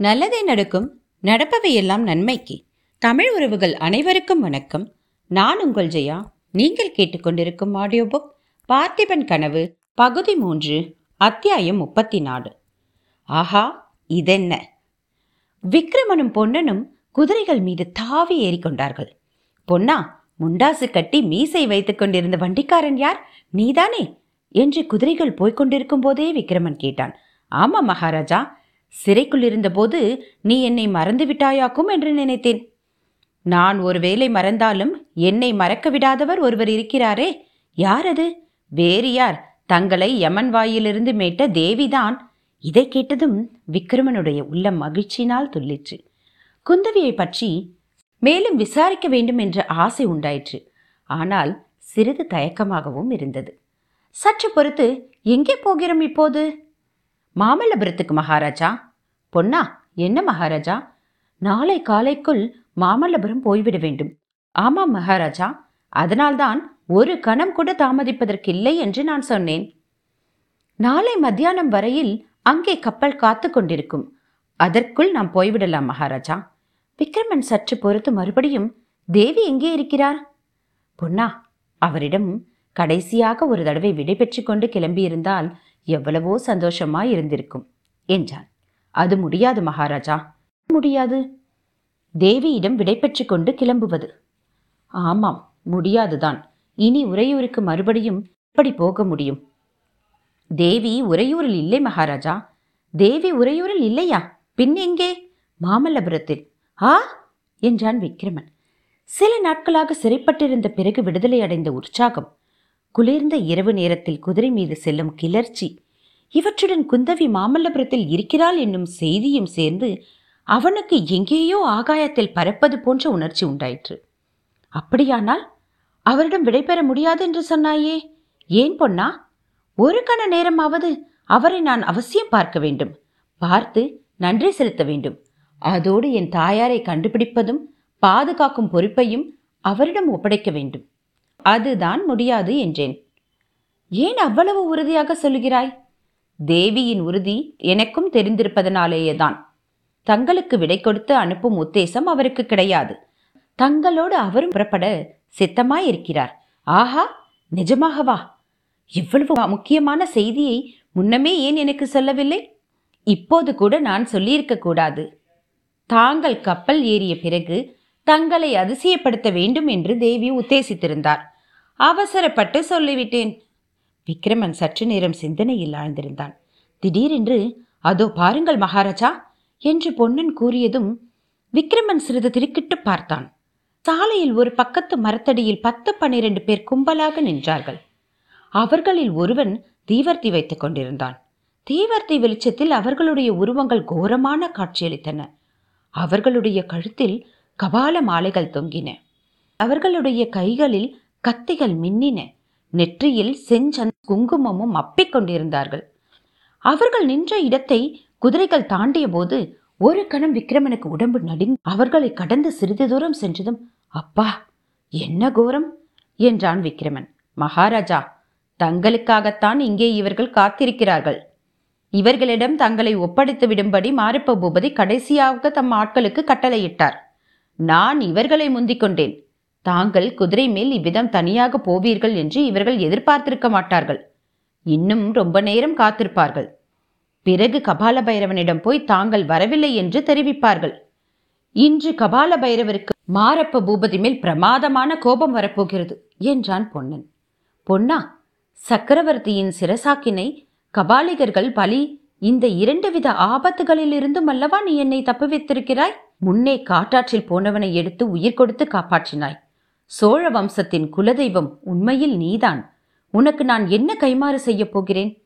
நல்லதே நடக்கும் நடப்பவையெல்லாம் நன்மைக்கு. தமிழ் உறவுகள் அனைவருக்கும் வணக்கம். நான் உங்கள் ஜெயா. நீங்கள் கேட்டுக்கொண்டிருக்கும் ஆடியோ புக் பார்த்திபன் கனவு பகுதி மூன்று அத்தியாயம் முப்பத்தி நாலு ஆஹா இதென்ன? விக்ரமனும் பொன்னனும் குதிரைகள் மீது தாவி ஏறிக்கொண்டார்கள் பொன்னா முண்டாசு கட்டி மீசை வைத்துக் கொண்டிருந்த வண்டிக்காரன் யார்? நீதானே? என்று குதிரைகள் போய்க் கொண்டிருக்கும் போதே விக்ரமன் கேட்டான். ஆமா மகாராஜா சிறைக்குள் இருந்தபோது நீ என்னை மறந்து விட்டாயாக்கும் என்று நினைத்தேன். நான் ஒருவேளை மறந்தாலும் என்னை மறக்க விடாதவர் ஒருவர் இருக்கிறாரே. யார் அது? வேறு யார்? தங்களை யமன் வாயிலிருந்து மீட்ட தேவிதான். இதை கேட்டதும் விக்ரமனுடைய உள்ளம் மகிழ்ச்சியினால் துள்ளிற்று. குந்தவியை பற்றி மேலும் விசாரிக்க வேண்டும் என்ற ஆசை உண்டாயிற்று. ஆனால் சிறிது தயக்கமாகவும் இருந்தது. சற்று பொறுத்து எங்கே போகிறோம் இப்போது? மாமல்லபுரத்துக்கு மகாராஜா? பொன்னா என்ன மகாராஜா? நாளை காலைக்குள் மாமல்லபுரம் போய்விட வேண்டும். ஆமாம் மகாராஜா அதனால்தான் ஒரு கணம் கூட தாமதிப்பதற்கில்லை என்று நான் சொன்னேன். நாளை மத்தியானம் வரையில் அங்கே கப்பல் காத்து கொண்டிருக்கும். அதற்குள் நாம் போய்விடலாம் மகாராஜா. விக்ரமன் சற்று பொறுத்து மறுபடியும் தேவி எங்கே இருக்கிறார்? பொன்னா அவரிடம் கடைசியாக ஒரு தடவை விடை பெற்று கொண்டு கிளம்பியிருந்தால் எவ்வளவோ சந்தோஷமாய் இருந்திருக்கும் என்றான். அது முடியாது மகாராஜா. முடியாது? தேவியிடம் விடை பெற்று கொண்டு கிளம்புவது. ஆமாம் முடியாதுதான். இனி உறையூருக்கு மறுபடியும் எப்படி போக முடியும்? தேவி உறையூரில் இல்லை மகாராஜா. தேவி உறையூரில் இல்லையா? பின் எங்கே? மாமல்லபுரத்தில். ஆ? என்றான் விக்ரமன் சில நாட்களாக சிறைப்பட்டிருந்த பிறகு விடுதலை அடைந்த உற்சாகம் குளிர்ந்த இரவு நேரத்தில் குதிரை மீது செல்லும் கிளர்ச்சி. இவற்றுடன் குந்தவி மாமல்லபுரத்தில் இருக்கிறாள் என்னும் செய்தியும் சேர்ந்து அவனுக்கு எங்கேயோ ஆகாயத்தில் பறப்பது போன்ற உணர்ச்சி உண்டாயிற்று. அப்படியானால் அவரிடம் விடைபெற முடியாது என்று சொன்னாயே? ஏன் பொன்னா? ஒரு கண நேரமாவது அவரை நான் அவசியம் பார்க்க வேண்டும். பார்த்து நன்றி செலுத்த வேண்டும். அதோடு என் தாயாரை கண்டுபிடிப்பதும் பாதுகாக்கும் பொறுப்பையும் அவரிடம் ஒப்படைக்க வேண்டும். அதுதான் முடியாது என்றேன். ஏன் அவ்வளவு உறுதியாக சொல்லுகிறாய்? தேவியின் உறுதி எனக்கும் தெரிந்திருப்பதனாலேயேதான். தங்களுக்கு விடை கொடுத்து அனுப்பும் உத்தேசம் அவருக்கு கிடையாது. தங்களோடு அவரும் புறப்பட சித்தமாய் இருக்கிறார் ஆஹா நிஜமாகவா இவ்வளவு முக்கியமான செய்தியை முன்னமே ஏன் எனக்கு சொல்லவில்லை? இப்போது கூட நான் சொல்லியிருக்க கூடாது. தாங்கள் கப்பல் ஏறிய பிறகு தங்களை அதிசயப்படுத்த வேண்டும் என்று தேவி உத்தேசித்திருந்தார். அவசரப்பட்டு சொல்லிவிட்டேன். விக்ரமன் சற்று நேரம் சிந்தனையில் ஆழ்ந்திருந்தான். திடீரென்று அதோ பாருங்கள் மகாராஜா என்று பொன்னன் கூறியதும் விக்ரமன் சிறிது திருக்கிட்டு பார்த்தான். சாலையில் ஒரு பக்கத்து மரத்தடியில் பத்து பன்னிரண்டு பேர் கும்பலாக நின்றார்கள். அவர்களில் ஒருவன் தீவர்த்தி வைத்துக் கொண்டிருந்தான். தீவர்த்தி வெளிச்சத்தில் அவர்களுடைய உருவங்கள் கோரமான காட்சியளித்தன. அவர்களுடைய கழுத்தில் கபால மாலைகள் தொங்கின. அவர்களுடைய கைகளில் கத்திகள் மின்னின. நெற்றியில் செஞ்சந் குங்குமமும் அப்பிக்கொண்டிருந்தார்கள் அவர்கள் நின்ற இடத்தை குதிரைகள் தாண்டிய போது ஒரு கணம் விக்ரமனுக்கு உடம்பு நடுங்கி அவர்களை கடந்து சிறிது தூரம் சென்றதும் அப்பா என்ன கோரம்? என்றான் விக்ரமன். மகாராஜா தங்களுக்காகத்தான் இங்கே இவர்கள் காத்திருக்கிறார்கள். இவர்களிடம் தங்களை ஒப்படைத்து விடும்படி மாரப்ப பூபதி கடைசியாக தம் ஆட்களுக்கு கட்டளையிட்டார். நான் இவர்களை முந்திக் கொண்டேன். தாங்கள் குதிரை மேல் இவ்விதம் தனியாக போவீர்கள் என்று இவர்கள் எதிர்பார்த்திருக்க மாட்டார்கள். இன்னும் ரொம்ப நேரம் காத்திருப்பார்கள். பிறகு கபால பைரவனிடம் போய் தாங்கள் வரவில்லை என்று தெரிவிப்பார்கள். இன்று கபால பைரவருக்கு மாரப்ப பூபதி மேல் பிரமாதமான கோபம் வரப்போகிறது என்றான் பொன்னன். பொன்னா சக்கரவர்த்தியின் சிரசாக்கினை கபாலிகர்கள் பலி இந்த இரண்டு வித ஆபத்துகளிலிருந்தும் அல்லவா நீ என்னை தப்புவித்திருக்கிறாய்? முன்னே காட்டாற்றில் போனவனை எடுத்து உயிர் கொடுத்து காப்பாற்றினாய். சோழ வம்சத்தின் குலதெய்வம் உண்மையில் நீதான். உனக்கு நான் என்ன கைமாறு செய்யப் போகிறேன்?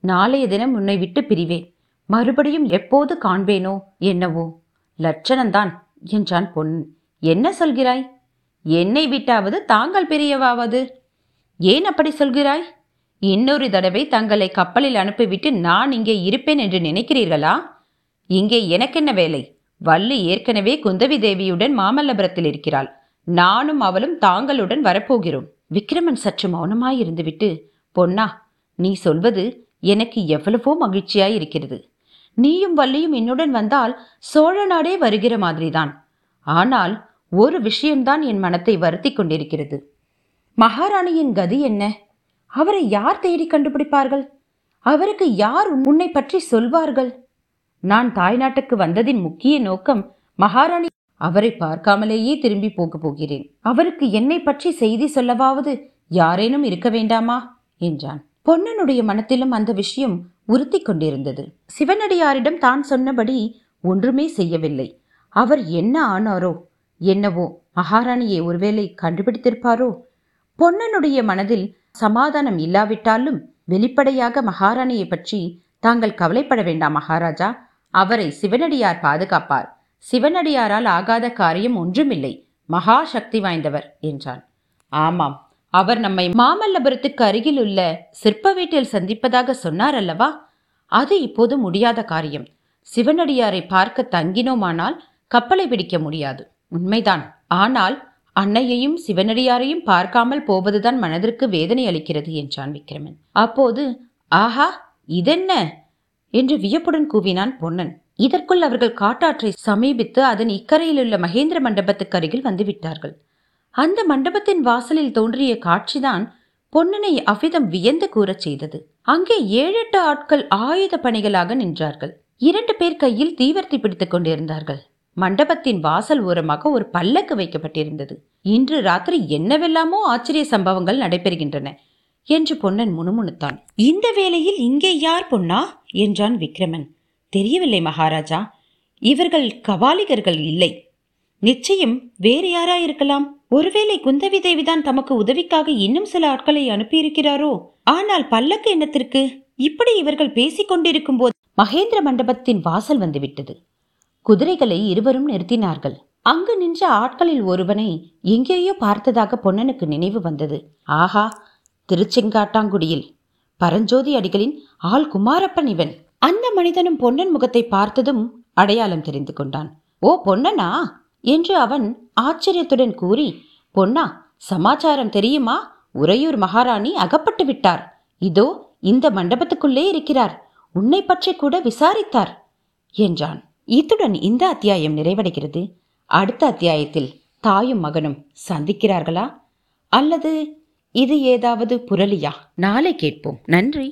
நாளைய தினம் உன்னை விட்டு பிரிவேன் மறுபடியும் எப்போது காண்பேனோ என்னவோ. லட்சணம்தான் என்றான் பொன். என்ன சொல்கிறாய்? என்னை விட்டாவது தாங்கள் பெரியவாவது? ஏன் அப்படி சொல்கிறாய்? இன்னொரு தடவை தங்களை கப்பலில் அனுப்பிவிட்டு நான் இங்கே இருப்பேன் என்று நினைக்கிறீர்களா? இங்கே எனக்கென்ன வேலை? வள்ளி ஏற்கனவே குந்தவி தேவியுடன் மாமல்லபுரத்தில் இருக்கிறாள். நானும் அவளும் தாங்களுடன் வரப்போகிறோம். விக்ரமன் சற்று மௌனமாயிருந்துவிட்டு பொன்னா நீ சொல்வது எனக்கு எவ்வளவோ மகிழ்ச்சியாய் இருக்கிறது நீயும் வள்ளியும் என்னுடன் வந்தால் சோழ நாடே வருகிற மாதிரிதான். ஆனால் ஒரு விஷயம்தான் என் மனத்தை வருத்தி கொண்டிருக்கிறது. மகாராணியின் கதி என்ன? அவரை யார் தேடி கண்டுபிடிப்பார்கள்? அவருக்கு யார் உன்னை பற்றி சொல்வார்கள்? நான் தாய்நாட்டுக்கு வந்ததின் முக்கிய நோக்கம் மகாராணி அவரை பார்க்காமலேயே திரும்பி போக போகிறேன். அவருக்கு என்னை பற்றி செய்தி சொல்லவாவது யாரேனும் இருக்க வேண்டாமா? என்றான். பொன்னனுடைய மனத்திலும் அந்த விஷயம் உறுத்தி கொண்டிருந்தது. சிவனடியாரிடம் தான் சொன்னபடி ஒன்றுமே செய்யவில்லை. அவர் என்ன ஆனாரோ என்னவோ மகாராணியை ஒருவேளை கண்டுபிடித்திருப்பாரோ? பொன்னனுடைய மனதில் சமாதானம் இல்லாவிட்டாலும் வெளிப்படையாக மகாராணியை பற்றி தாங்கள் கவலைப்பட வேண்டாம் மகாராஜா. அவரை சிவனடியார் பாதுகாப்பார். சிவனடியாரால் ஆகாத காரியம் ஒன்றுமில்லை. மகா சக்தி வாய்ந்தவர் என்றான். ஆமாம் அவர் நம்மை மாமல்லபுரத்துக்கு அருகில் உள்ள சிற்ப வீட்டில் சந்திப்பதாக சொன்னார் அல்லவா? அது இப்போது முடியாத காரியம். சிவனடியாரை பார்க்க தங்கினோமானால் கப்பலை பிடிக்க முடியாது. உண்மைதான். ஆனால் அன்னையையும் சிவனடியாரையும் பார்க்காமல் போவதுதான் மனதிற்கு வேதனை அளிக்கிறது என்றான் விக்ரமன். அப்போது ஆஹா இதென்ன? என்று வியப்புடன் கூவினான் பொன்னன். இதற்குள் அவர்கள் காட்டாற்றை சமீபித்து அதன் இக்கரையிலுள்ள மகேந்திர மண்டபத்துக்கு அருகில் வந்துவிட்டார்கள். அந்த மண்டபத்தின் வாசலில் தோன்றிய காட்சிதான் பொன்னனை அவ்விதம் வியந்து கூறச் செய்தது. அங்கே ஏழெட்டு ஆட்கள் ஆயுத பணிகளாக நின்றார்கள். இரண்டு பேர் கையில் தீவர்த்தி பிடித்துக் கொண்டிருந்தார்கள். மண்டபத்தின் வாசல் ஓரமாக ஒரு பல்லக்கு வைக்கப்பட்டிருந்தது. இன்று ராத்திரி என்னவெல்லாமோ ஆச்சரிய சம்பவங்கள் நடைபெறுகின்றன என்று பொன்னன் முணுமுணுத்தான். இந்த வேளையில் இங்கே யார் பொன்னா? என்றான் விக்ரமன். தெரியவில்லை மகாராஜா. இவர்கள் கவாலிகர்கள் இல்லை. நிச்சயம் வேறு யாராயிருக்கலாம்? ஒருவேளை குந்தவி தேவிதான் தமக்கு உதவிக்காக இன்னும் சில ஆட்களை அனுப்பியிருக்கிறாரோ? ஆனால் பல்லக்கு எண்ணத்திற்கு இப்படி இவர்கள் பேசிக் கொண்டிருக்கும் போது மகேந்திர மண்டபத்தின் வாசல் வந்துவிட்டது. குதிரைகளை இருவரும் நிறுத்தினார்கள். அங்கு நின்ற ஆட்களில் ஒருவனை எங்கேயோ பார்த்ததாக பொன்னனுக்கு நினைவு வந்தது. ஆஹா திருச்செங்காட்டாங்குடியில். பரஞ்சோதி அடிகளின் ஆள் குமாரப்பன் இவன். அந்த மனிதனும் பொன்னன் முகத்தை பார்த்ததும் அடையாளம் தெரிந்து கொண்டான். ஓ பொன்னனா? என்று அவன் ஆச்சரியத்துடன் கூறி பொன்னா சமாச்சாரம் தெரியுமா? உறையூர் மகாராணி அகப்பட்டு விட்டார். இதோ இந்த மண்டபத்துக்குள்ளே இருக்கிறார். உன்னை பற்றி கூட விசாரித்தார் என்றான். இத்துடன் இந்த அத்தியாயம் நிறைவடைகிறது. அடுத்த அத்தியாயத்தில் தாயும் மகனும் சந்திக்கிறார்களா? அல்லது இது ஏதாவது புரளியா? நாளை கேட்போம். நன்றி.